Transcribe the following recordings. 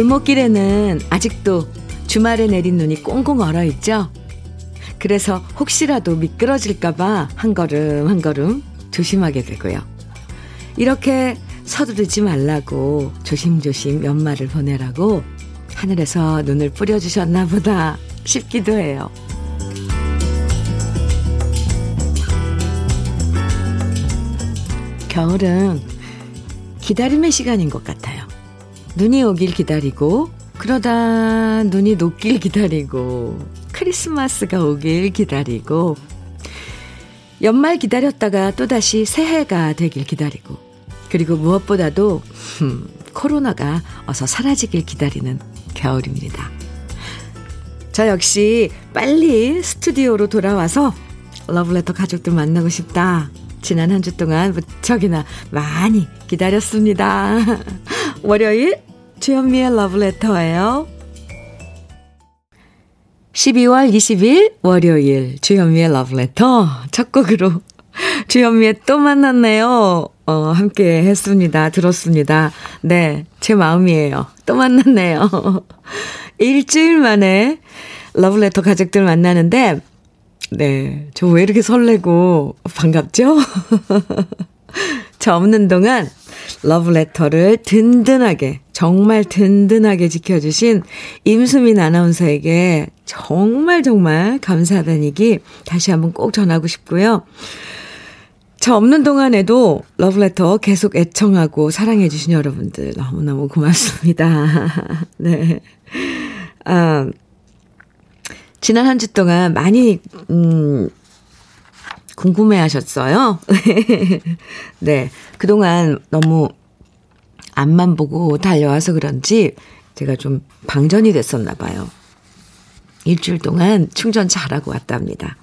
골목길에는 아직도 주말에 내린 눈이 꽁꽁 얼어 있죠? 그래서 혹시라도 미끄러질까봐 한 걸음 한 걸음 조심하게 되고요. 이렇게 서두르지 말라고 조심조심 연말을 보내라고 하늘에서 눈을 뿌려주셨나 보다 싶기도 해요. 겨울은 기다림의 시간인 것 같아요. 눈이 오길 기다리고, 그러다 눈이 녹길 기다리고, 크리스마스가 오길 기다리고, 연말 기다렸다가 또다시 새해가 되길 기다리고, 그리고 무엇보다도, 음, 코로나가 어서 사라지길 기다리는 겨울입니다. 저 역시 빨리 스튜디오로 돌아와서 러브레터 가족들 만나고 싶다. 지난 한 주 동안 무척이나 많이 기다렸습니다. 월요일 주현미의 러브레터예요. 12월 20일 월요일 주현미의 러브레터 첫 곡으로 주현미의 또 만났네요. 어, 함께 했습니다. 들었습니다. 네, 제 마음이에요. 또 만났네요. 일주일 만에 러브레터 가족들 만나는데 네. 저 왜 이렇게 설레고 반갑죠? 저 없는 동안 러브레터를 든든하게, 정말 든든하게 지켜주신 임수민 아나운서에게 정말 정말 감사하다는 얘기 다시 한번 꼭 전하고 싶고요. 저 없는 동안에도 러브레터 계속 애청하고 사랑해주신 여러분들 너무너무 고맙습니다. 네. 아, 지난 한 주 동안 많이, 음, 궁금해 하셨어요. 네. 그동안 너무 앞만 보고 달려와서 그런지 제가 좀 방전이 됐었나 봐요. 일주일 동안 충전 잘하고 왔답니다.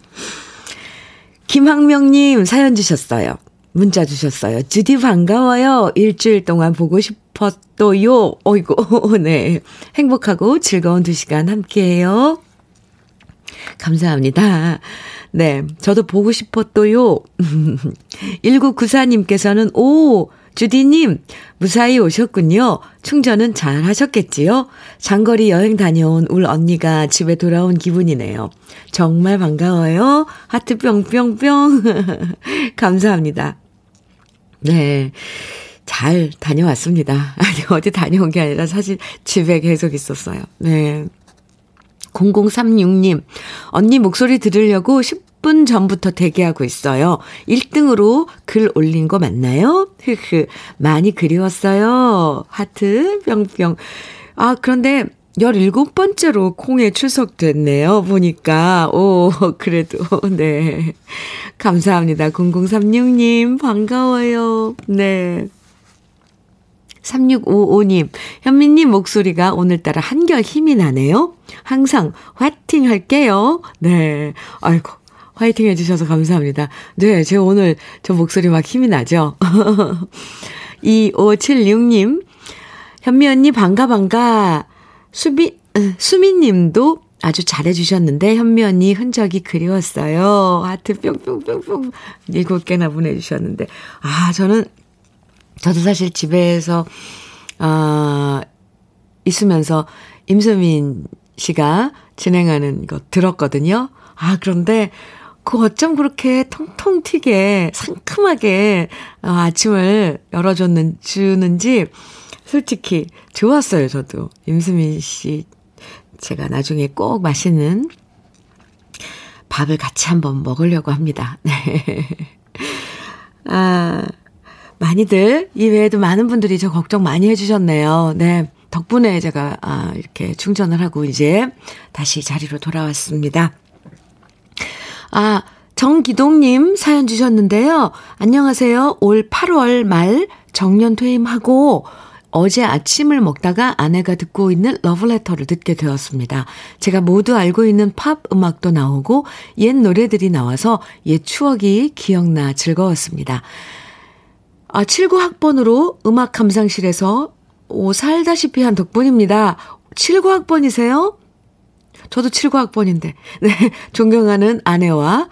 김학명님 사연 주셨어요. 문자 주셨어요. 주디 반가워요. 일주일 동안 보고 싶었도요. 어이고, 네. 행복하고 즐거운 두 시간 함께해요. 감사합니다. 네. 저도 보고 싶었도요. 1994님께서는, 오, 주디님, 무사히 오셨군요. 충전은 잘 하셨겠지요? 장거리 여행 다녀온 울 언니가 집에 돌아온 기분이네요. 정말 반가워요. 하트 뿅뿅뿅. 감사합니다. 네. 잘 다녀왔습니다. 아니, 어디 다녀온 게 아니라 사실 집에 계속 있었어요. 네. 0036님, 언니 목소리 들으려고 10분 전부터 대기하고 있어요. 1등으로 글 올린 거 맞나요? 흐흐, 많이 그리웠어요. 하트, 뿅뿅. 아, 그런데 17번째로 콩에 출석됐네요. 보니까. 오, 그래도, 네. 감사합니다. 0036님, 반가워요. 네. 3655님, 현미님 목소리가 오늘따라 한결 힘이 나네요. 항상 화이팅 할게요. 네. 아이고, 화이팅 해주셔서 감사합니다. 네, 제가 오늘 저 목소리 막 힘이 나죠? 2576님, 현미 언니 반가 반가. 수비, 수민 님도 아주 잘해주셨는데, 현미 언니 흔적이 그리웠어요. 하트 뿅뿅뿅뿅. 일곱 개나 보내주셨는데. 아, 저는 저도 사실 집에서, 아, 있으면서 임수민 씨가 진행하는 거 들었거든요. 아, 그런데 그 어쩜 그렇게 통통 튀게 상큼하게 어, 아침을 열어줬는, 주는지 솔직히 좋았어요, 저도. 임수민 씨, 제가 나중에 꼭 맛있는 밥을 같이 한번 먹으려고 합니다. 네. 아, 많이들, 이외에도 많은 분들이 저 걱정 많이 해주셨네요. 네. 덕분에 제가, 아, 이렇게 충전을 하고 이제 다시 자리로 돌아왔습니다. 아, 정기동님 사연 주셨는데요. 안녕하세요. 올 8월 말 정년 퇴임하고 어제 아침을 먹다가 아내가 듣고 있는 러브레터를 듣게 되었습니다. 제가 모두 알고 있는 팝 음악도 나오고 옛 노래들이 나와서 옛 추억이 기억나 즐거웠습니다. 아, 79학번으로 음악 감상실에서 오, 살다시피 한 덕분입니다. 79학번이세요? 저도 79학번인데. 네, 존경하는 아내와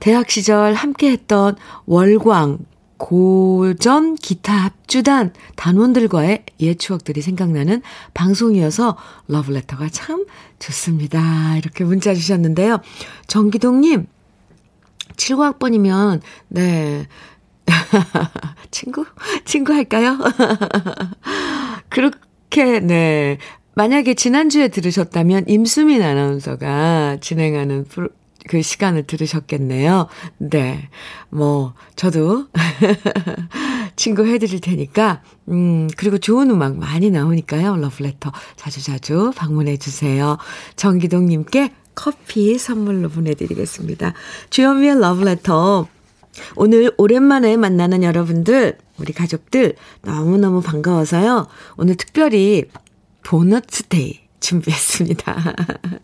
대학 시절 함께 했던 월광, 고전 기타 합주단 단원들과의 옛 추억들이 생각나는 방송이어서 러브레터가 참 좋습니다. 이렇게 문자 주셨는데요. 정기동님, 79학번이면, 네. 친구? 친구 할까요? 그렇게, 네. 만약에 지난주에 들으셨다면 임수민 아나운서가 진행하는 프로, 그 시간을 들으셨겠네요. 네. 뭐, 저도 친구 해드릴 테니까, 음, 그리고 좋은 음악 많이 나오니까요. 러브레터 자주자주 방문해 주세요. 정기동님께 커피 선물로 보내드리겠습니다. 주현미의 러브레터. 오늘 오랜만에 만나는 여러분들, 우리 가족들 너무너무 반가워서요. 오늘 특별히 보너스 day 준비했습니다.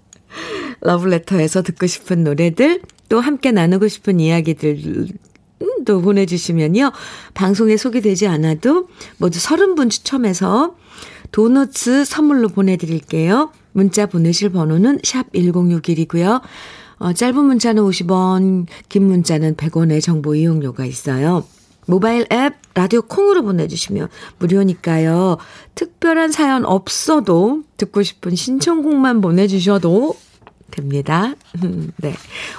러브레터에서 듣고 싶은 노래들, 또 함께 나누고 싶은 이야기들, 도 보내주시면요. 방송에 소개되지 않아도 모두 30분 추첨해서 도너츠 선물로 보내드릴게요. 문자 보내실 번호는 샵 1061이고요. 어, 짧은 문자는 50원, 긴 문자는 100원의 정보 이용료가 있어요. 모바일 앱 라디오 콩으로 보내주시면 무료니까요. 특별한 사연 없어도 듣고 싶은 신청곡만 보내주셔도 됩니다. 네.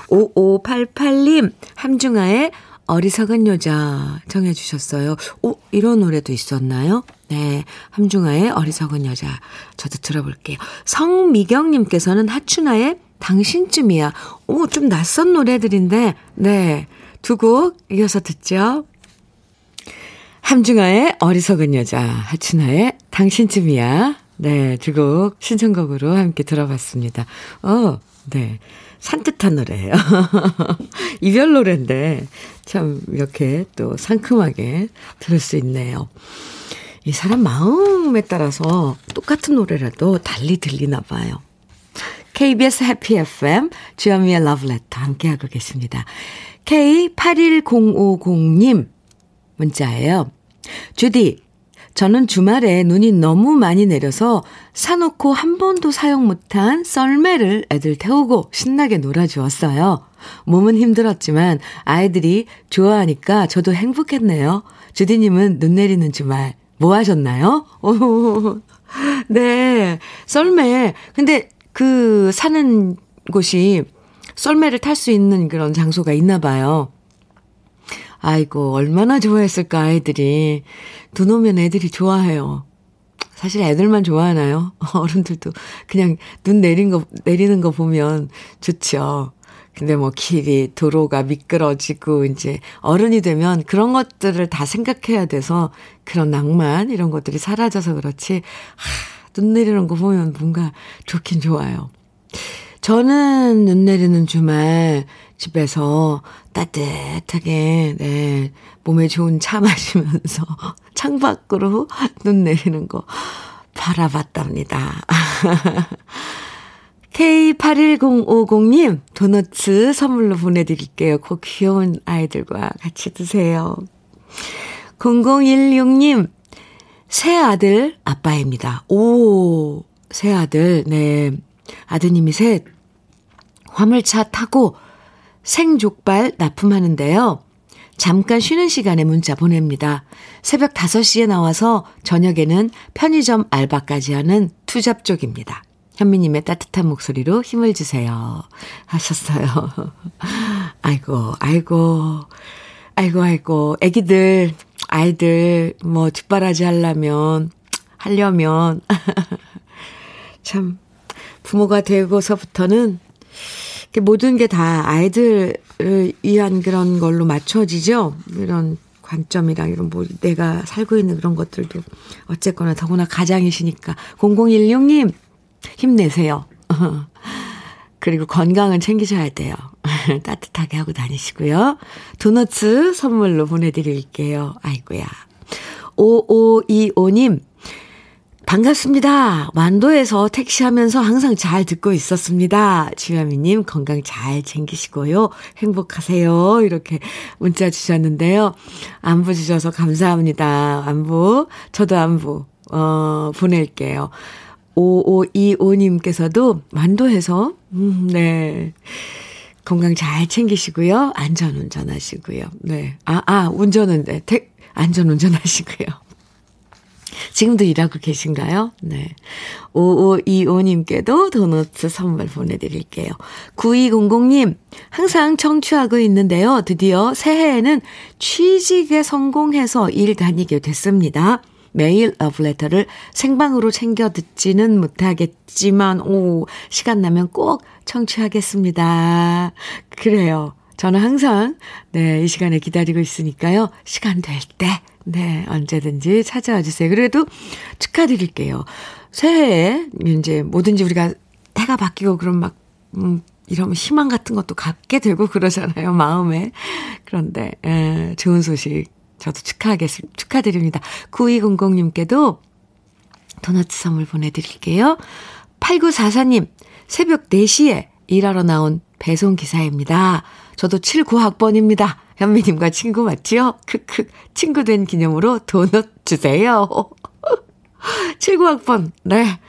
5588님, 함중아의 어리석은 여자 정해주셨어요. 오, 이런 노래도 있었나요? 네. 함중아의 어리석은 여자. 저도 들어볼게요. 성미경님께서는 하춘아의 당신쯤이야. 오, 좀 낯선 노래들인데, 네. 두 곡 이어서 듣죠. 함중아의 어리석은 여자, 하춘아의 당신쯤이야. 네, 두 곡 신청곡으로 함께 들어봤습니다. 어, 네. 산뜻한 노래예요. 이별 노래인데 참 이렇게 또 상큼하게 들을 수 있네요. 이 사람 마음에 따라서 똑같은 노래라도 달리 들리나 봐요. KBS 해피 FM 주현미의 러브레터 함께하고 계십니다. K81050님 문자예요. 주디, 저는 주말에 눈이 너무 많이 내려서 사놓고 한 번도 사용 못한 썰매를 애들 태우고 신나게 놀아주었어요. 몸은 힘들었지만 아이들이 좋아하니까 저도 행복했네요. 주디님은 눈 내리는 주말 뭐 하셨나요? 오, 네. 썰매. 근데 그 사는 곳이 썰매를 탈 수 있는 그런 장소가 있나 봐요. 아이고, 얼마나 좋아했을까, 아이들이. 눈 오면 애들이 좋아해요. 사실 애들만 좋아하나요? 어른들도 그냥 눈 내린 거, 내리는 거 보면 좋죠. 근데 뭐 길이, 도로가 미끄러지고, 이제 어른이 되면 그런 것들을 다 생각해야 돼서 그런 낭만, 이런 것들이 사라져서 그렇지, 하, 눈 내리는 거 보면 뭔가 좋긴 좋아요. 저는 눈 내리는 주말 집에서 따뜻하게, 네, 몸에 좋은 차 마시면서 창 밖으로 눈 내리는 거 바라봤답니다. K81050님, 도너츠 선물로 보내드릴게요. 그 귀여운 아이들과 같이 드세요. 0016님, 새 아들 아빠입니다. 오, 새 아들, 네. 아드님이 셋. 화물차 타고 생족발 납품하는데요. 잠깐 쉬는 시간에 문자 보냅니다. 새벽 5시에 나와서 저녁에는 편의점 알바까지 하는 투잡족입니다. 현미님의 따뜻한 목소리로 힘을 주세요. 하셨어요. 아이고, 아이고, 아이고, 아이고, 애기들, 아이들, 뭐, 뒷바라지 하려면, 하려면, 참, 부모가 되고서부터는 모든 게 다 아이들을 위한 그런 걸로 맞춰지죠. 이런 관점이랑 이런 뭐 내가 살고 있는 그런 것들도 어쨌거나 더구나 가장이시니까 0016님 힘내세요. 그리고 건강은 챙기셔야 돼요. 따뜻하게 하고 다니시고요. 도너츠 선물로 보내드릴게요. 아이고야. 5525님, 반갑습니다. 완도에서 택시하면서 항상 잘 듣고 있었습니다. 지화미님 건강 잘 챙기시고요. 행복하세요. 이렇게 문자 주셨는데요. 안부 주셔서 감사합니다. 안부. 저도 안부, 어, 보낼게요. 5525님께서도 완도에서, 음, 네. 건강 잘 챙기시고요. 안전 운전하시고요. 네. 아, 아, 운전은, 네. 태, 안전 운전하시고요. 지금도 일하고 계신가요? 네. 5525님께도 도너츠 선물 보내드릴게요. 9200님, 항상 청취하고 있는데요. 드디어 새해에는 취직에 성공해서 일 다니게 됐습니다. 매일 러브레터를 생방으로 챙겨 듣지는 못하겠지만, 오, 시간 나면 꼭 청취하겠습니다. 그래요. 저는 항상, 네, 이 시간에 기다리고 있으니까요. 시간 될 때, 네, 언제든지 찾아와 주세요. 그래도 축하드릴게요. 새해에 이제 뭐든지 우리가 해가 바뀌고 그럼 막, 음, 이러면 희망 같은 것도 갖게 되고 그러잖아요, 마음에. 그런데, 에, 좋은 소식 저도 축하하겠습니다. 축하드립니다. 9200님께도 도넛 선물 보내드릴게요. 8944님, 새벽 4시에 일하러 나온 배송 기사입니다. 저도 79학번입니다. 현미님과 친구 맞지요? 크크. 친구 된 기념으로 도넛 주세요. 79학번. 네.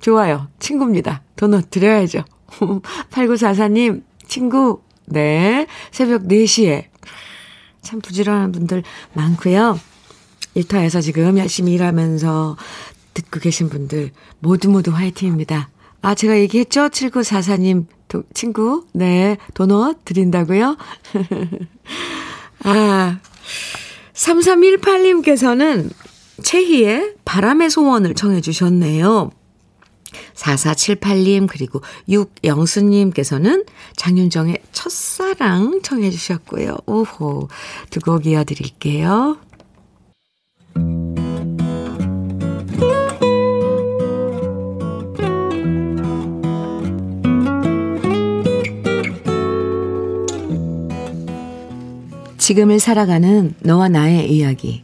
좋아요. 친구입니다. 도넛 드려야죠. 8944님, 친구. 네. 새벽 4시에. 참 부지런한 분들 많고요. 일터에서 지금 열심히 일하면서 듣고 계신 분들 모두 모두 화이팅입니다. 아, 제가 얘기했죠? 7944님 도, 친구. 네, 도넛 드린다고요? 아, 3318님께서는 최희의 바람의 소원을 청해 주셨네요. 4478님, 그리고 6영수님께서는 장윤정의 첫사랑 청해 주셨고요. 오호, 두 곡 이어드릴게요. 지금을 살아가는 너와 나의 이야기.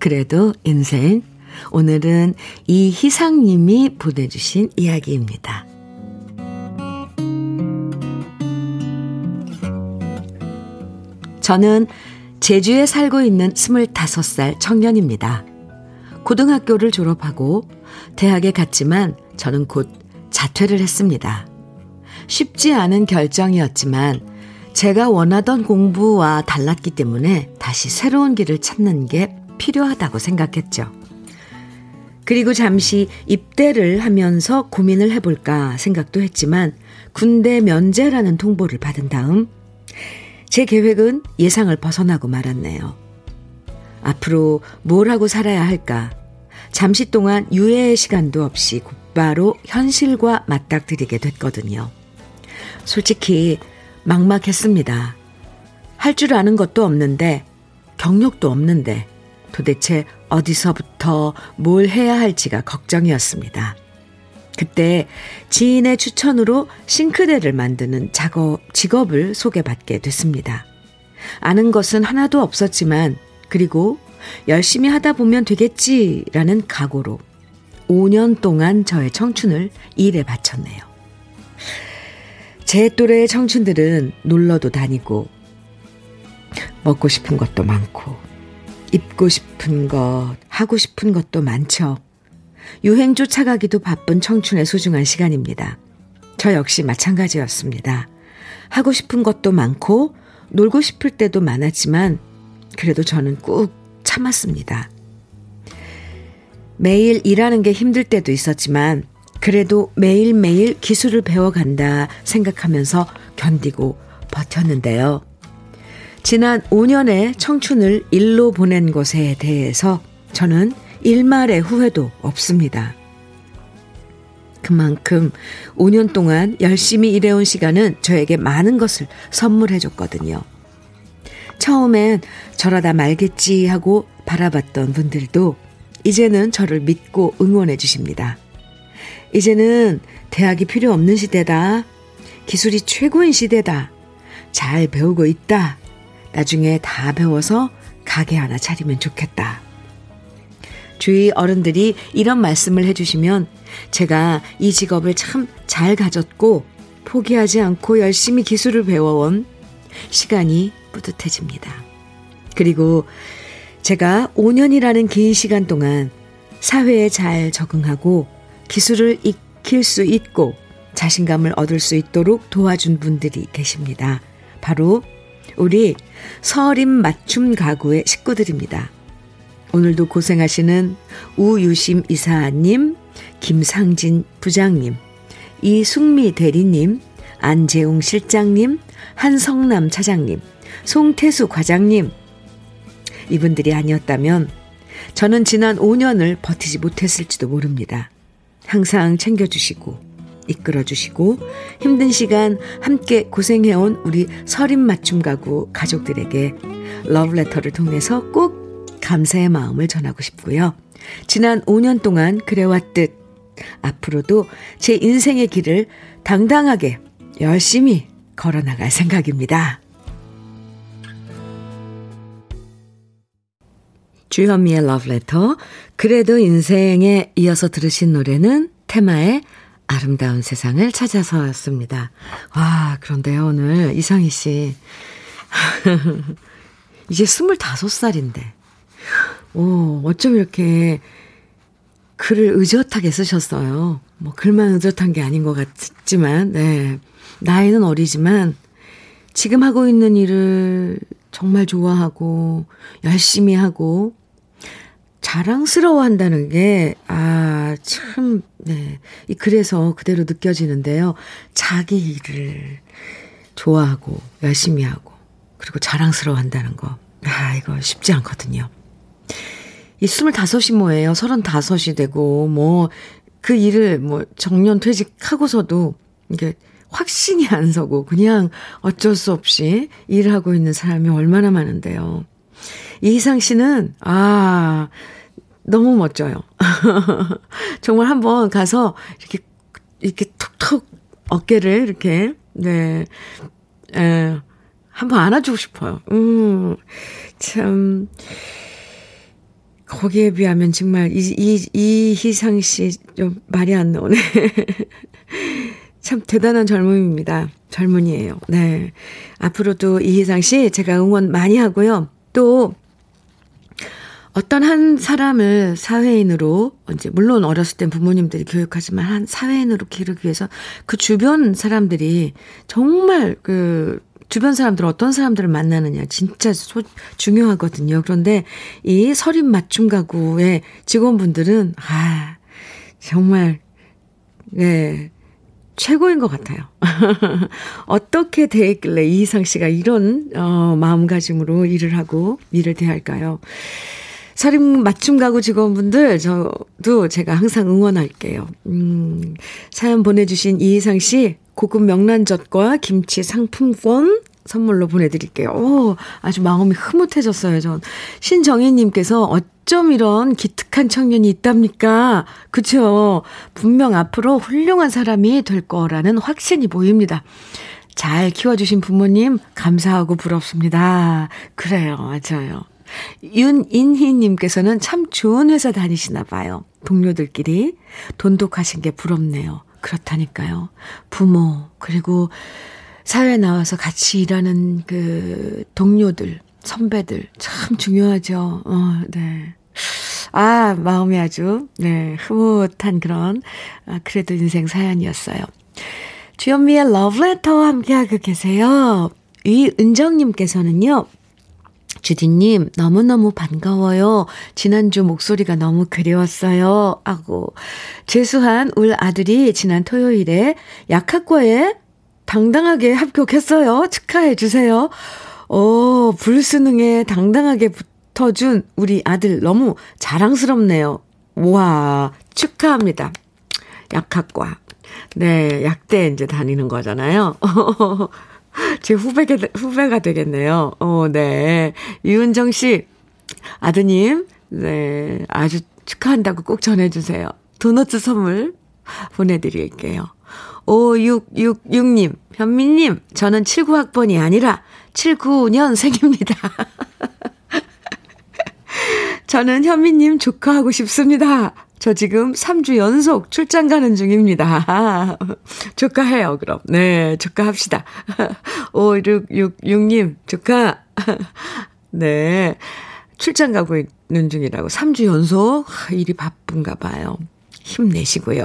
그래도 인생. 오늘은 이희상님이 보내주신 이야기입니다. 저는 제주에 살고 있는 25살 청년입니다. 고등학교를 졸업하고 대학에 갔지만 저는 곧 자퇴를 했습니다. 쉽지 않은 결정이었지만 제가 원하던 공부와 달랐기 때문에 다시 새로운 길을 찾는 게 필요하다고 생각했죠. 그리고 잠시 입대를 하면서 고민을 해볼까 생각도 했지만 군대 면제라는 통보를 받은 다음 제 계획은 예상을 벗어나고 말았네요. 앞으로 뭘 하고 살아야 할까? 잠시 동안 유예의 시간도 없이 곧바로 현실과 맞닥뜨리게 됐거든요. 솔직히 막막했습니다. 할 줄 아는 것도 없는데, 경력도 없는데, 도대체 어디서부터 뭘 해야 할지가 걱정이었습니다. 그때 지인의 추천으로 싱크대를 만드는 작업, 직업을 소개받게 됐습니다. 아는 것은 하나도 없었지만, 그리고 열심히 하다 보면 되겠지라는 각오로 5년 동안 저의 청춘을 일에 바쳤네요. 제 또래의 청춘들은 놀러도 다니고, 먹고 싶은 것도 많고, 입고 싶은 것, 하고 싶은 것도 많죠. 유행 쫓아가기도 바쁜 청춘의 소중한 시간입니다. 저 역시 마찬가지였습니다. 하고 싶은 것도 많고, 놀고 싶을 때도 많았지만, 그래도 저는 꾹 참았습니다. 매일 일하는 게 힘들 때도 있었지만, 그래도 매일매일 기술을 배워간다 생각하면서 견디고 버텼는데요. 지난 5년의 청춘을 일로 보낸 것에 대해서 저는 일말의 후회도 없습니다. 그만큼 5년 동안 열심히 일해온 시간은 저에게 많은 것을 선물해 줬거든요. 처음엔 저러다 말겠지 하고 바라봤던 분들도 이제는 저를 믿고 응원해 주십니다. 이제는 대학이 필요 없는 시대다. 기술이 최고인 시대다. 잘 배우고 있다. 나중에 다 배워서 가게 하나 차리면 좋겠다. 주위 어른들이 이런 말씀을 해주시면 제가 이 직업을 참 잘 가졌고 포기하지 않고 열심히 기술을 배워온 시간이 뿌듯해집니다. 그리고 제가 5년이라는 긴 시간 동안 사회에 잘 적응하고 기술을 익힐 수 있고 자신감을 얻을 수 있도록 도와준 분들이 계십니다. 바로 우리 서림 맞춤 가구의 식구들입니다. 오늘도 고생하시는 우유심 이사님, 김상진 부장님, 이숙미 대리님, 안재웅 실장님, 한성남 차장님, 송태수 과장님. 이분들이 아니었다면 저는 지난 5년을 버티지 못했을지도 모릅니다. 항상 챙겨주시고, 이끌어 주시고, 힘든 시간 함께 고생해온 우리 서림 맞춤 가구 가족들에게 러브레터를 통해서 꼭 감사의 마음을 전하고 싶고요. 지난 5년 동안 그래왔듯 앞으로도 제 인생의 길을 당당하게 열심히 걸어나갈 생각입니다. 주현미의 러브레터. 그래도 인생에 이어서 들으신 노래는 테마의 아름다운 세상을 찾아서였습니다. 와, 그런데요, 오늘 이상희 씨. 이제 25살인데. 오, 어쩜 이렇게 글을 의젓하게 쓰셨어요. 뭐, 글만 의젓한 게 아닌 것 같지만, 네. 나이는 어리지만, 지금 하고 있는 일을 정말 좋아하고, 열심히 하고, 자랑스러워 한다는 게, 아, 참, 네. 그래서 그대로 느껴지는데요. 자기 일을 좋아하고, 열심히 하고, 그리고 자랑스러워 한다는 거. 아, 이거 쉽지 않거든요. 이 스물다섯이 뭐예요? 서른다섯이 되고, 뭐, 그 일을 뭐, 정년 퇴직하고서도, 이게 확신이 안 서고, 그냥 어쩔 수 없이 일을 하고 있는 사람이 얼마나 많은데요. 이희상 씨는, 아, 너무 멋져요. 정말 한번 가서 이렇게, 이렇게 톡톡 어깨를 이렇게, 네, 에, 한번 안아주고 싶어요. 음, 참, 거기에 비하면 정말 이, 이, 이 희상 씨 좀 말이 안 나오네. 참 대단한 젊음입니다. 젊은이에요. 네. 앞으로도 이희상 씨 제가 응원 많이 하고요. 또 어떤 한 사람을 사회인으로 이제 물론 어렸을 땐 부모님들이 교육하지만 한 사회인으로 기르기 위해서 그 주변 사람들이 정말 그 주변 사람들 어떤 사람들을 만나느냐 진짜 소, 중요하거든요. 그런데 이 서림 맞춤 가구의 직원분들은 아 정말 네 최고인 것 같아요. 어떻게 대했길래 이희상 씨가 이런 어, 마음가짐으로 일을 하고 일을 대할까요? 서림 맞춤 가구 직원분들 저도 제가 항상 응원할게요. 음, 사연 보내주신 이희상 씨 고급 명란젓과 김치 상품권 선물로 보내드릴게요. 오, 아주 마음이 흐뭇해졌어요, 전. 신정희님께서 어쩜 이런 기특한 청년이 있답니까? 그쵸? 분명 앞으로 훌륭한 사람이 될 거라는 확신이 보입니다. 잘 키워주신 부모님, 감사하고 부럽습니다. 그래요, 맞아요. 윤인희님께서는 참 좋은 회사 다니시나 봐요. 동료들끼리. 돈독하신 게 부럽네요. 그렇다니까요. 부모, 그리고 사회에 나와서 같이 일하는 그 동료들, 선배들, 참 중요하죠. 어, 네. 아, 마음이 아주, 네, 흐뭇한 그런, 아, 그래도 인생 사연이었어요. 주현미의 러브레터와 함께하고 계세요. 이은정님께서는요, 주디님, 너무너무 반가워요. 지난주 목소리가 너무 그리웠어요. 하고, 재수한 울 아들이 지난 토요일에 약학과에 당당하게 합격했어요. 축하해주세요. 어, 불수능에 당당하게 붙어준 우리 아들 너무 자랑스럽네요. 와, 축하합니다. 약학과. 네, 약대 이제 다니는 거잖아요. 제 후배가, 후배가 되겠네요. 어, 네. 유은정 씨, 아드님, 네. 아주 축하한다고 꼭 전해주세요. 도넛 선물 보내드릴게요. 5666님, 현미님, 저는 79학번이 아니라 79년생입니다. 저는 현미님 조카하고 싶습니다. 저 지금 3주 연속 출장 가는 중입니다. 조카해요, 그럼. 네, 조카합시다. 5666님, 조카. 네. 출장 가고 있는 중이라고. 3주 연속? 일이 바쁜가 봐요. 힘내시고요.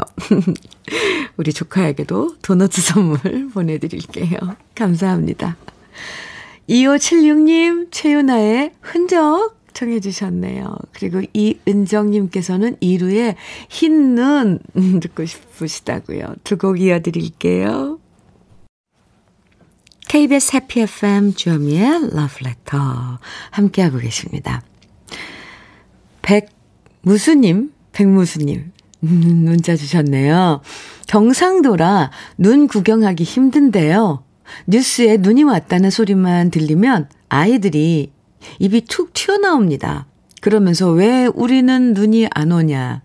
우리 조카에게도 도넛 선물 보내드릴게요. 감사합니다. 2576님, 최윤아의 흔적 청해 주셨네요. 그리고 이은정님께서는 이루의 흰눈 듣고 싶으시다고요. 두 곡 이어드릴게요. KBS 해피 FM 주현미의 Love Letter 함께하고 계십니다. 백무수님, 백무수님 문자 주셨네요. 경상도라 눈 구경하기 힘든데요. 뉴스에 눈이 왔다는 소리만 들리면 아이들이 입이 툭 튀어나옵니다. 그러면서 왜 우리는 눈이 안 오냐.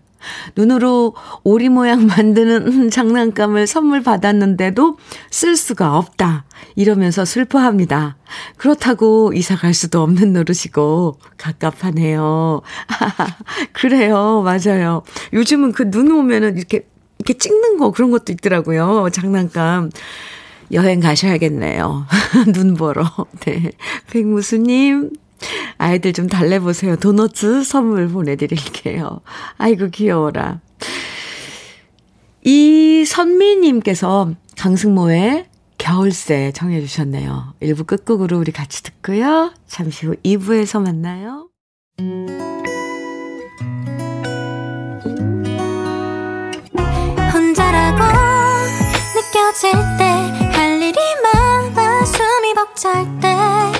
눈으로 오리 모양 만드는 장난감을 선물 받았는데도 쓸 수가 없다. 이러면서 슬퍼합니다. 그렇다고 이사 갈 수도 없는 노릇이고 갑갑하네요. 그래요. 맞아요. 요즘은 그 눈 오면은 이렇게 이렇게 찍는 거 그런 것도 있더라고요. 장난감. 여행 가셔야겠네요. 눈 보러. 네. 백무수님, 아이들 좀 달래보세요. 도너츠 선물 보내드릴게요. 아이고, 귀여워라. 이 선미님께서 강승모의 겨울새 청해주셨네요. 1부 끝곡으로 우리 같이 듣고요. 잠시 후 2부에서 만나요. 혼자라고 느껴질 때 할 일이 많아 숨이 벅찰 때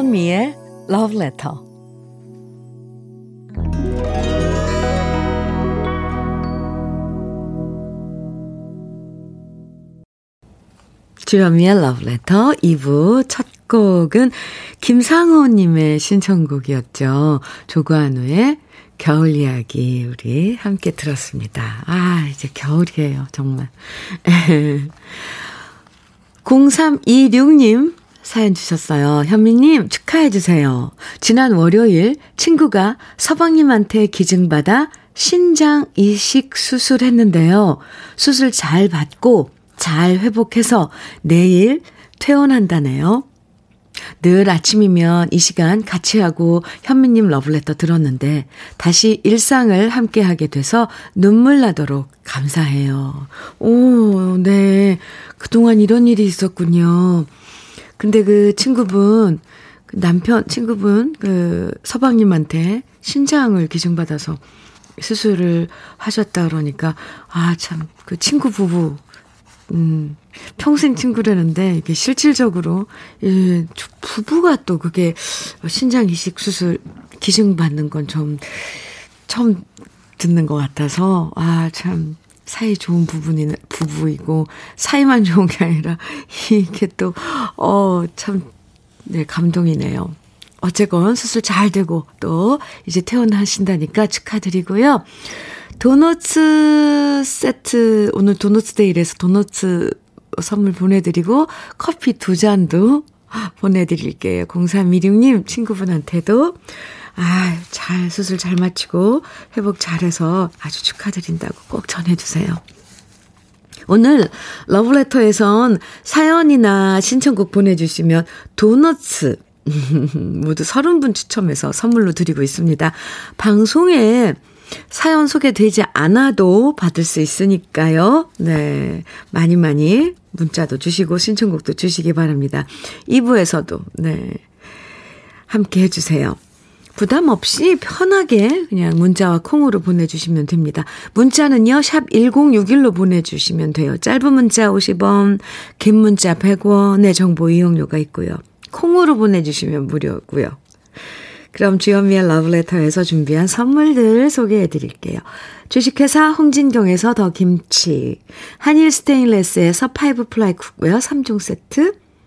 주현미의 Love Letter 주현미의 러브레터 2부 첫 곡은 김상호님의 신청곡이었죠. 조관우의 겨울 이야기 우리 함께 들었습니다. 아, 이제 겨울이에요. 정말. 0326님 사연 주셨어요. 현미님 축하해주세요. 지난 월요일 친구가 서방님한테 기증받아 신장 이식 수술했는데요. 수술 잘 받고 잘 회복해서 내일 퇴원한다네요. 늘 아침이면 이 시간 같이 하고 현미님 러블레터 들었는데 다시 일상을 함께 하게 돼서 눈물 나도록 감사해요. 오, 네. 그동안 이런 일이 있었군요. 근데 그 친구분, 그 남편, 친구분, 그 서방님한테 신장을 기증받아서 수술을 하셨다 그러니까, 아, 참, 그 친구 부부 음, 평생 친구라는데, 이게 실질적으로, 예, 부부가 또 그게 신장 이식 수술 기증받는 건 좀, 처음 듣는 것 같아서, 아, 참, 사이 좋은 부분이, 부부이고, 사이만 좋은 게 아니라, 이게 또, 어, 참, 네, 감동이네요. 어쨌건 수술 잘 되고, 또, 이제 퇴원하신다니까 축하드리고요. 도너츠 세트, 오늘 도너츠 데이라서 도너츠 선물 보내드리고 커피 두 잔도 보내드릴게요. 0316님 친구분한테도 아, 잘 수술 잘 마치고 회복 잘해서 아주 축하드린다고 꼭 전해주세요. 오늘 러브레터에선 사연이나 신청곡 보내주시면 도너츠 모두 30분 추첨해서 선물로 드리고 있습니다. 방송에 사연 소개되지 않아도 받을 수 있으니까요. 네. 많이 많이 문자도 주시고 신청곡도 주시기 바랍니다. 2부에서도, 네. 함께 해주세요. 부담 없이 편하게 그냥 문자와 콩으로 보내주시면 됩니다. 문자는요, 샵 1061로 보내주시면 돼요. 짧은 문자 50원, 긴 문자 100원의 정보 이용료가 있고요. 콩으로 보내주시면 무료고요. 그럼 주현미의 러브레터에서 준비한 선물들 소개해 드릴게요. 주식회사 홍진경에서 더 김치, 한일 스테인레스에서 five ply cookware 3종 세트,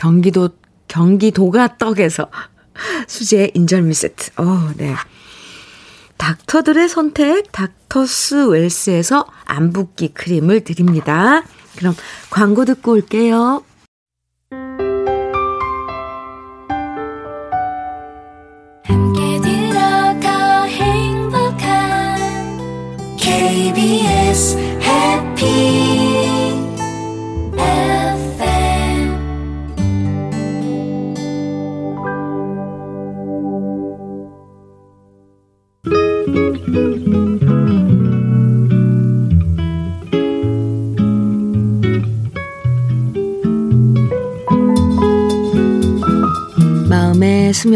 경기도, 경기도가 떡에서 수제 인절미 세트. 어, 네. 닥터들의 선택, 닥터스 웰스에서 안붓기 크림을 드립니다. 그럼 광고 듣고 올게요.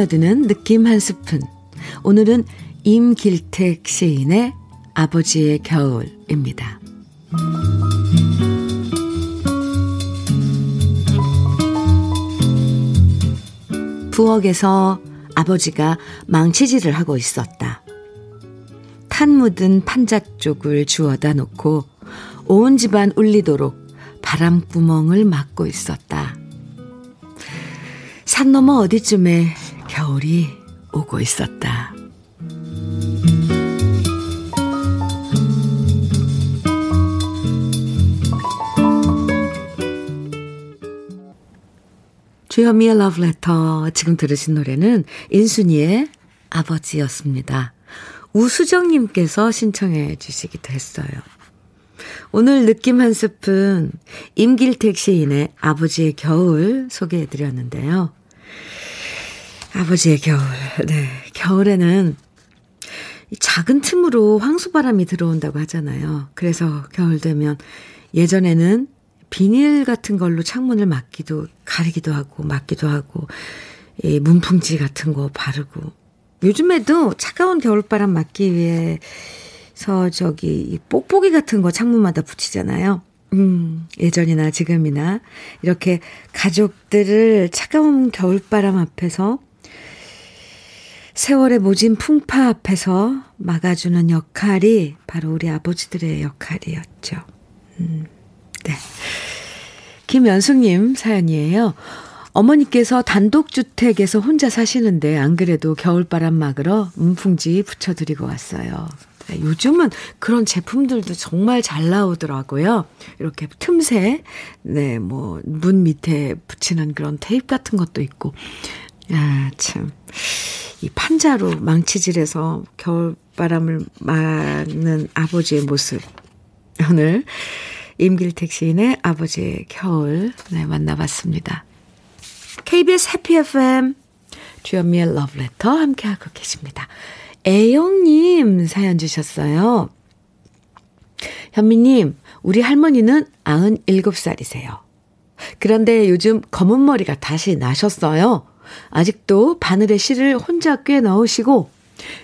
스며드는 느낌 한 스푼. 오늘은 임길택 시인의 아버지의 겨울입니다. 부엌에서 아버지가 망치질을 하고 있었다. 탄 묻은 판자 쪽을 주워다 놓고 온 집안 울리도록 바람구멍을 막고 있었다. 산 너머 어디쯤에 겨울이 오고 있었다. 주현미의 러브레터 지금 들으신 노래는 인순이의 아버지였습니다. 우수정님께서 신청해 주시기도 했어요. 오늘 느낌 한 스푼 임길택 시인의 아버지의 겨울 소개해 드렸는데요. 아버지의 겨울. 네. 겨울에는 작은 틈으로 황소바람이 들어온다고 하잖아요. 그래서 겨울 되면 예전에는 비닐 같은 걸로 창문을 막기도, 가리기도 하고, 막기도 하고, 이 문풍지 같은 거 바르고, 요즘에도 차가운 겨울바람 막기 위해서 저기 뽁뽁이 같은 거 창문마다 붙이잖아요. 음, 예전이나 지금이나 이렇게 가족들을 차가운 겨울바람 앞에서 세월의 모진 풍파 앞에서 막아주는 역할이 바로 우리 아버지들의 역할이었죠. 음, 네. 김연숙님 사연이에요. 어머니께서 단독주택에서 혼자 사시는데 안 그래도 겨울바람 막으러 문풍지 붙여드리고 왔어요. 네, 요즘은 그런 제품들도 정말 잘 나오더라고요. 이렇게 틈새, 네, 뭐, 문 밑에 붙이는 그런 테이프 같은 것도 있고. 아, 참. 이 판자로 망치질해서 겨울바람을 막는 아버지의 모습. 오늘 임길택 시인의 아버지의 겨울, 네, 만나봤습니다. KBS 해피 FM 주현미의 러브레터 함께하고 계십니다. 애영님 사연 주셨어요. 현미님, 우리 할머니는 97살이세요. 그런데 요즘 검은 머리가 다시 나셨어요. 아직도 바늘에 실을 혼자 꽤 넣으시고,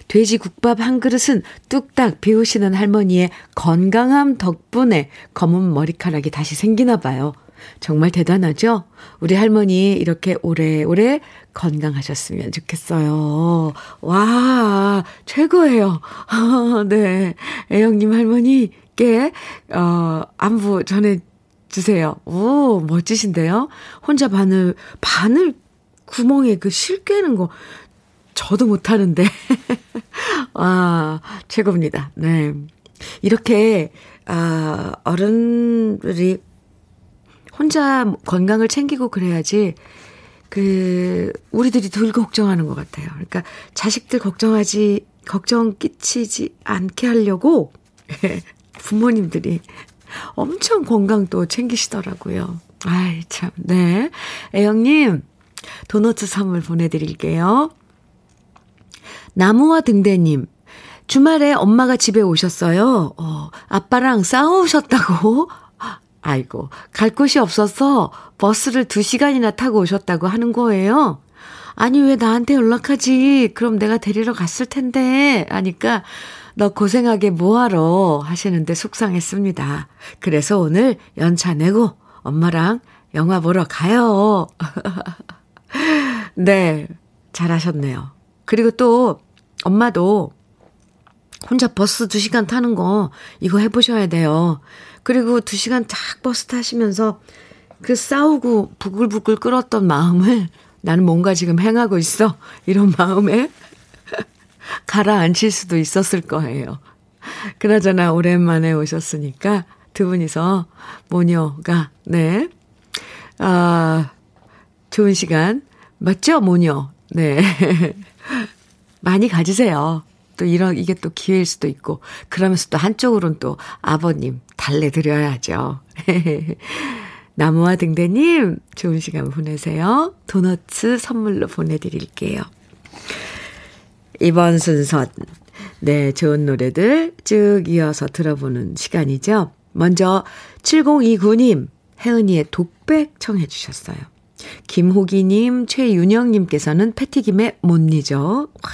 돼지 국밥 한 그릇은 뚝딱 비우시는 할머니의 건강함 덕분에 검은 머리카락이 다시 생기나 봐요. 정말 대단하죠? 우리 할머니 이렇게 오래오래 건강하셨으면 좋겠어요. 와, 최고예요. 네. 애영님 할머니께, 어, 안부 전해주세요. 오, 멋지신데요? 혼자 바늘, 바늘 구멍에 그 실 꿰는 거, 저도 못하는데. 아, 최고입니다. 네. 이렇게, 아, 어른들이 혼자 건강을 챙기고 그래야지 그 우리들이 덜 걱정하는 것 같아요. 그러니까 자식들 걱정하지 걱정 끼치지 않게 하려고 부모님들이 엄청 건강 또 챙기시더라고요. 아이 참 네. 애영님 도넛 선물 보내드릴게요. 나무와 등대님 주말에 엄마가 집에 오셨어요. 어, 아빠랑 싸우셨다고 아이고, 갈 곳이 없어서 버스를 두 시간이나 타고 오셨다고 하는 거예요. 아니, 왜 나한테 연락하지? 그럼 내가 데리러 갔을 텐데. 하니까, 너 고생하게 뭐하러 하시는데 속상했습니다. 그래서 오늘 연차 내고 엄마랑 영화 보러 가요. 네, 잘하셨네요. 그리고 또 엄마도 혼자 버스 2시간 타는 거 이거 해보셔야 돼요. 그리고 2시간 딱 버스 타시면서 그 싸우고 부글부글 끓었던 마음을 나는 뭔가 지금 행하고 있어. 이런 마음에 가라앉힐 수도 있었을 거예요. 그나저나 오랜만에 오셨으니까 두 분이서 모녀가, 네. 아, 좋은 시간. 맞죠, 모녀? 네. 많이 가지세요. 또 이런, 이게 또 기회일 수도 있고, 그러면서 또 한쪽으로는 또 아버님 달래 드려야죠. 나무와 등대님, 좋은 시간 보내세요. 도너츠 선물로 보내드릴게요. 이번 순서, 네, 좋은 노래들 쭉 이어서 들어보는 시간이죠. 먼저, 7029님, 혜은이의 독백 청해 주셨어요. 김호기님, 최윤영님께서는 패티김의 못 잊어. 와,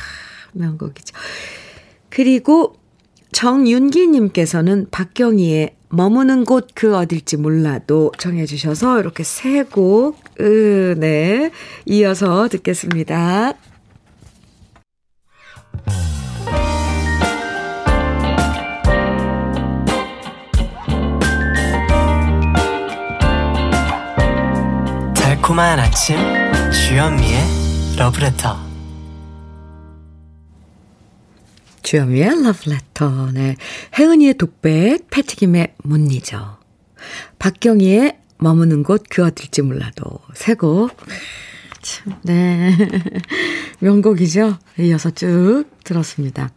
명곡이죠. 그리고 정윤기님께서는 박경희의 머무는 곳 그 어딜지 몰라도 정해주셔서 이렇게 세 곡, 으, 네, 이어서 듣겠습니다. 달콤한 아침 주현미의 러브레터. 주현미의 러브레터. 네. 혜은이의 독백 패티김의 못 잊어 박경희의 머무는 곳 그 어딜지 몰라도 세곡. 네. 명곡이죠? 이어서 쭉 들었습니다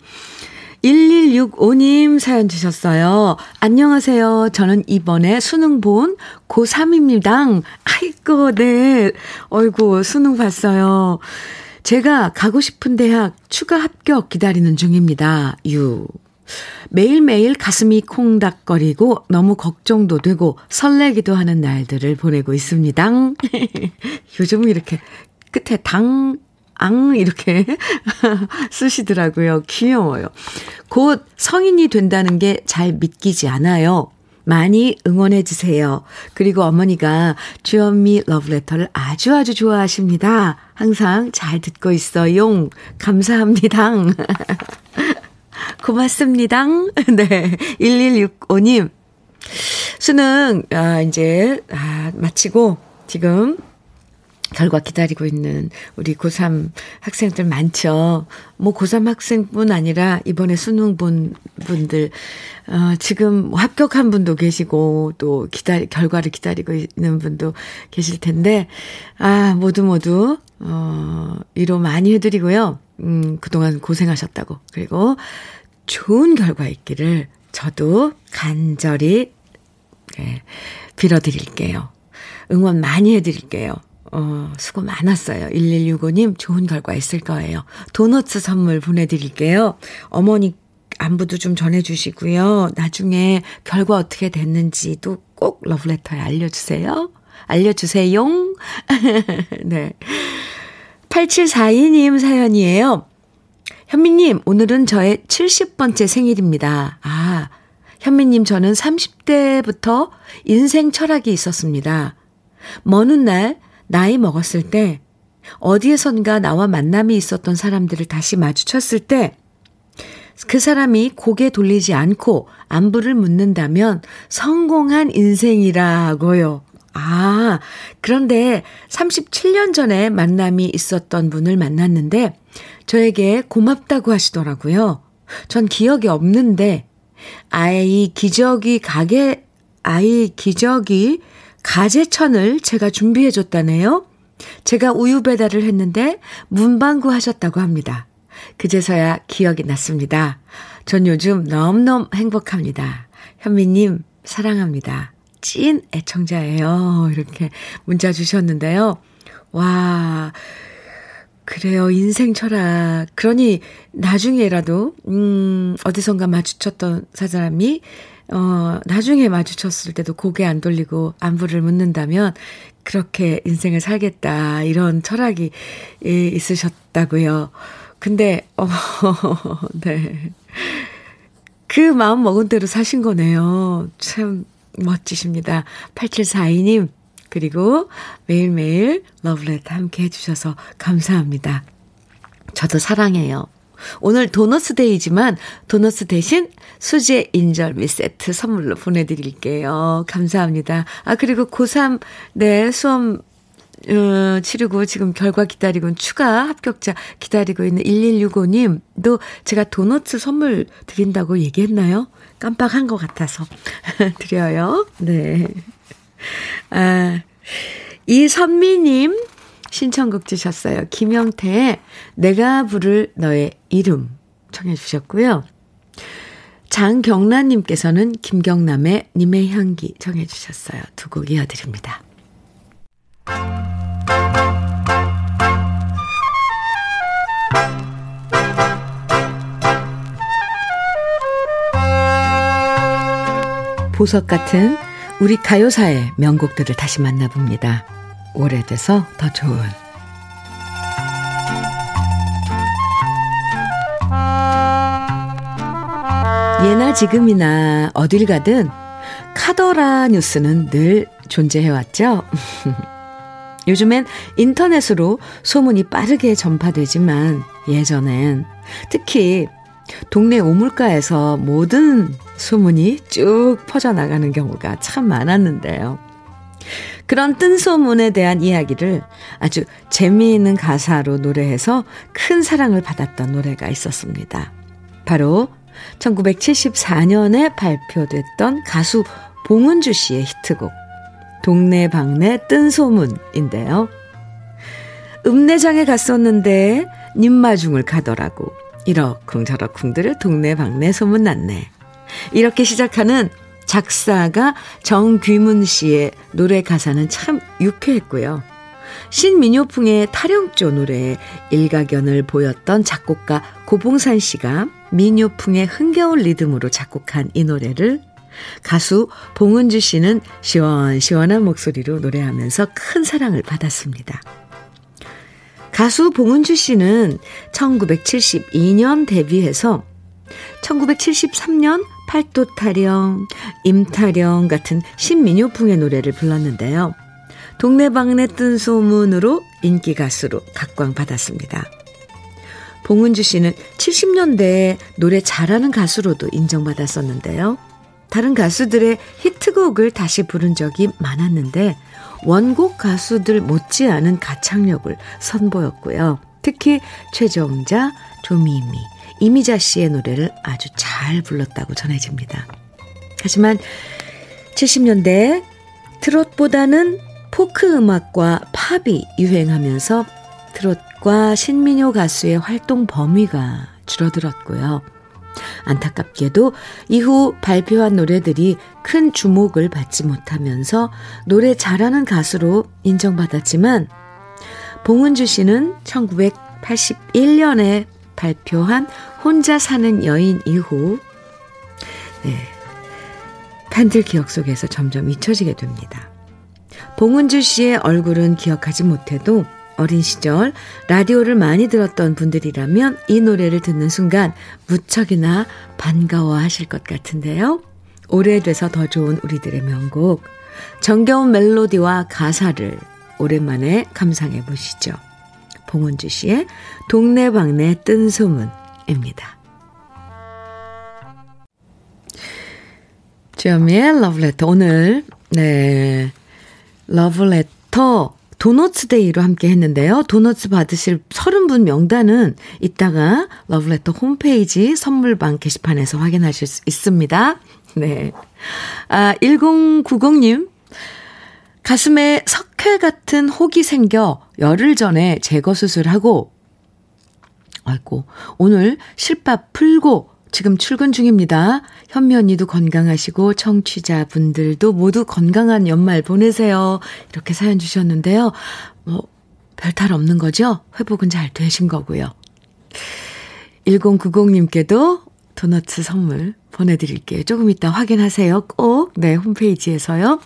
1165님 사연 주셨어요. 안녕하세요. 저는 이번에 수능 본 고3입니다. 아이고, 네. 어이구, 수능 봤어요. 제가 가고 싶은 대학 추가 합격 기다리는 중입니다. 유. 매일매일 가슴이 콩닥거리고 너무 걱정도 되고 설레기도 하는 날들을 보내고 있습니다. 요즘은 이렇게 끝에 당, 앙 이렇게 쓰시더라고요. 귀여워요. 곧 성인이 된다는 게 잘 믿기지 않아요. 많이 응원해 주세요. 그리고 어머니가 주현미 러브레터를 아주 아주 좋아하십니다. 항상 잘 듣고 있어요. 감사합니다. 고맙습니다. 네. 1165님. 수능, 아, 이제, 아, 마치고 지금 결과 기다리고 있는 우리 고3 학생들 많죠. 뭐 고3 학생뿐 아니라 이번에 수능 본 분들, 어, 지금 합격한 분도 계시고 또 기다리, 결과를 기다리고 있는 분도 계실 텐데, 아, 모두 모두, 어, 위로 많이 해드리고요. 음, 그동안 고생하셨다고. 그리고 좋은 결과 있기를 저도 간절히, 네, 빌어드릴게요. 응원 많이 해드릴게요. 어, 수고 많았어요. 1165님 좋은 결과 있을 거예요. 도너츠 선물 보내드릴게요. 어머니 안부도 좀 전해주시고요. 나중에 결과 어떻게 됐는지도 꼭 러브레터에 알려주세요. 알려주세요. 네. 8742님 사연이에요. 현미님, 오늘은 저의 70번째 생일입니다. 아, 현미님, 저는 30대부터 인생 철학이 있었습니다. 먼 훗날 나이 먹었을 때 어디에선가 나와 만남이 있었던 사람들을 다시 마주쳤을 때 그 사람이 고개 돌리지 않고 안부를 묻는다면 성공한 인생이라고요. 아, 그런데 37년 전에 만남이 있었던 분을 만났는데 저에게 고맙다고 하시더라고요. 전 기억이 없는데 아이 기저귀 가게 아이 기저귀 가재천을 제가 준비해 줬다네요. 제가 우유 배달을 했는데 문방구 하셨다고 합니다. 그제서야 기억이 났습니다. 전 요즘 너무너무 행복합니다. 현미님, 사랑합니다. 찐 애청자예요. 이렇게 문자 주셨는데요. 와, 그래요. 인생 철학. 그러니 나중에라도, 음, 어디선가 마주쳤던 사람이 어, 나중에 마주쳤을 때도 고개 안 돌리고 안부를 묻는다면 그렇게 인생을 살겠다. 이런 철학이 있으셨다고요. 근데, 어, 네. 그 마음 먹은 대로 사신 거네요. 참 멋지십니다. 8742님, 그리고 매일매일 러브레터 함께 해주셔서 감사합니다. 저도 사랑해요. 오늘 도너스 데이지만 도너스 대신 수제 인절미 세트 선물로 보내드릴게요. 감사합니다. 아, 그리고 고3, 네, 수험, 어, 치르고 지금 결과 기다리고 추가 합격자 기다리고 있는 1165님도 제가 도너츠 선물 드린다고 얘기했나요? 깜빡한 것 같아서 드려요. 네. 아, 이선미님 신청곡 주셨어요. 김영태의 내가 부를 너의 이름 청해 주셨고요. 장경란님께서는 김경남의 님의 향기 청해 주셨어요. 두 곡 이어드립니다. 보석 같은 우리 가요사의 명곡들을 다시 만나봅니다. 오래돼서 더 좋은 예나 지금이나 어딜 가든 카더라 뉴스는 늘 존재해왔죠. 요즘엔 인터넷으로 소문이 빠르게 전파되지만 예전엔 특히 동네 오물가에서 모든 소문이 쭉 퍼져나가는 경우가 참 많았는데요. 그런 뜬소문에 대한 이야기를 아주 재미있는 가사로 노래해서 큰 사랑을 받았던 노래가 있었습니다. 바로 1974년에 발표됐던 가수 봉은주 씨의 히트곡 동네방네 뜬소문인데요. 읍내장에 갔었는데 님마중을 가더라고. 이러쿵저러쿵들을 동네방네 소문났네. 이렇게 시작하는 작사가 정귀문 씨의 노래 가사는 참 유쾌했고요. 신민요풍의 타령조 노래에 일가견을 보였던 작곡가 고봉산 씨가 민요풍의 흥겨운 리듬으로 작곡한 이 노래를 가수 봉은주 씨는 시원시원한 목소리로 노래하면서 큰 사랑을 받았습니다. 가수 봉은주 씨는 1972년 데뷔해서 1973년 팔도 타령, 임타령 같은 신민요풍의 노래를 불렀는데요. 동네방네 뜬 소문으로 인기 가수로 각광받았습니다. 봉은주 씨는 70년대에 노래 잘하는 가수로도 인정받았었는데요. 다른 가수들의 히트곡을 다시 부른 적이 많았는데 원곡 가수들 못지않은 가창력을 선보였고요. 특히 최정자, 조미미, 이미자 씨의 노래를 아주 잘 불렀다고 전해집니다. 하지만 70년대 트롯보다는 포크 음악과 팝이 유행하면서 트롯과 신민요 가수의 활동 범위가 줄어들었고요. 안타깝게도 이후 발표한 노래들이 큰 주목을 받지 못하면서 노래 잘하는 가수로 인정받았지만 봉은주 씨는 1981년에 발표한 혼자 사는 여인 이후 네, 팬들 기억 속에서 점점 잊혀지게 됩니다. 봉은주 씨의 얼굴은 기억하지 못해도 어린 시절 라디오를 많이 들었던 분들이라면 이 노래를 듣는 순간 무척이나 반가워하실 것 같은데요. 오래돼서 더 좋은 우리들의 명곡 정겨운 멜로디와 가사를 오랜만에 감상해 보시죠. 봉은주 씨의 동네방네 뜬 소문입니다. 주현미의 러브레터 오늘 네 러브레터 도너츠 day로 함께 했는데요. 도너츠 받으실 30분 명단은 이따가 러브레터 홈페이지 선물방 게시판에서 확인하실 수 있습니다. 네. 아, 1090님. 가슴에 석회 같은 혹이 생겨 열흘 전에 제거 수술하고, 아이고, 오늘 실밥 풀고 지금 출근 중입니다. 현미 언니도 건강하시고 청취자분들도 모두 건강한 연말 보내세요. 이렇게 사연 주셨는데요. 뭐 별탈 없는 거죠? 회복은 잘 되신 거고요. 1090님께도 도너츠 선물 보내드릴게요. 조금 이따 확인하세요. 꼭, 네, 홈페이지에서요.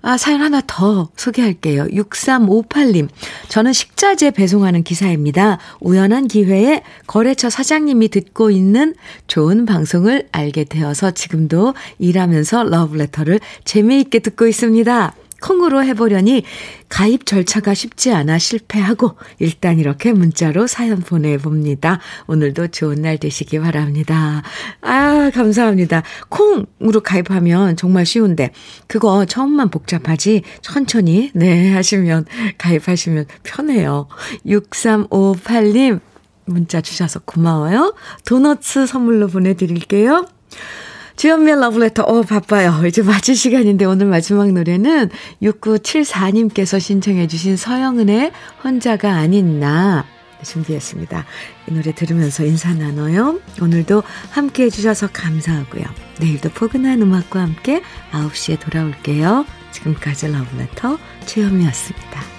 아, 사연 하나 더 소개할게요. 6358님. 저는 식자재 배송하는 기사입니다. 우연한 기회에 거래처 사장님이 듣고 있는 좋은 방송을 알게 되어서 지금도 일하면서 러브레터를 재미있게 듣고 있습니다. 콩으로 해보려니 가입 절차가 쉽지 않아 실패하고 일단 이렇게 문자로 사연 보내봅니다. 오늘도 좋은 날 되시기 바랍니다. 아, 감사합니다. 콩으로 가입하면 정말 쉬운데 그거 처음만 복잡하지 천천히 네 하시면 가입하시면 편해요. 6358님 문자 주셔서 고마워요. 도너츠 선물로 보내드릴게요. 주연미의 러브레터, 어, 바빠요. 이제 마칠 시간인데 오늘 마지막 노래는 6974님께서 신청해주신 서영은의 혼자가 아닌 나 준비했습니다. 이 노래 들으면서 인사 나눠요. 오늘도 함께 해주셔서 감사하고요. 내일도 포근한 음악과 함께 9시에 돌아올게요. 지금까지 러브레터 주현미였습니다.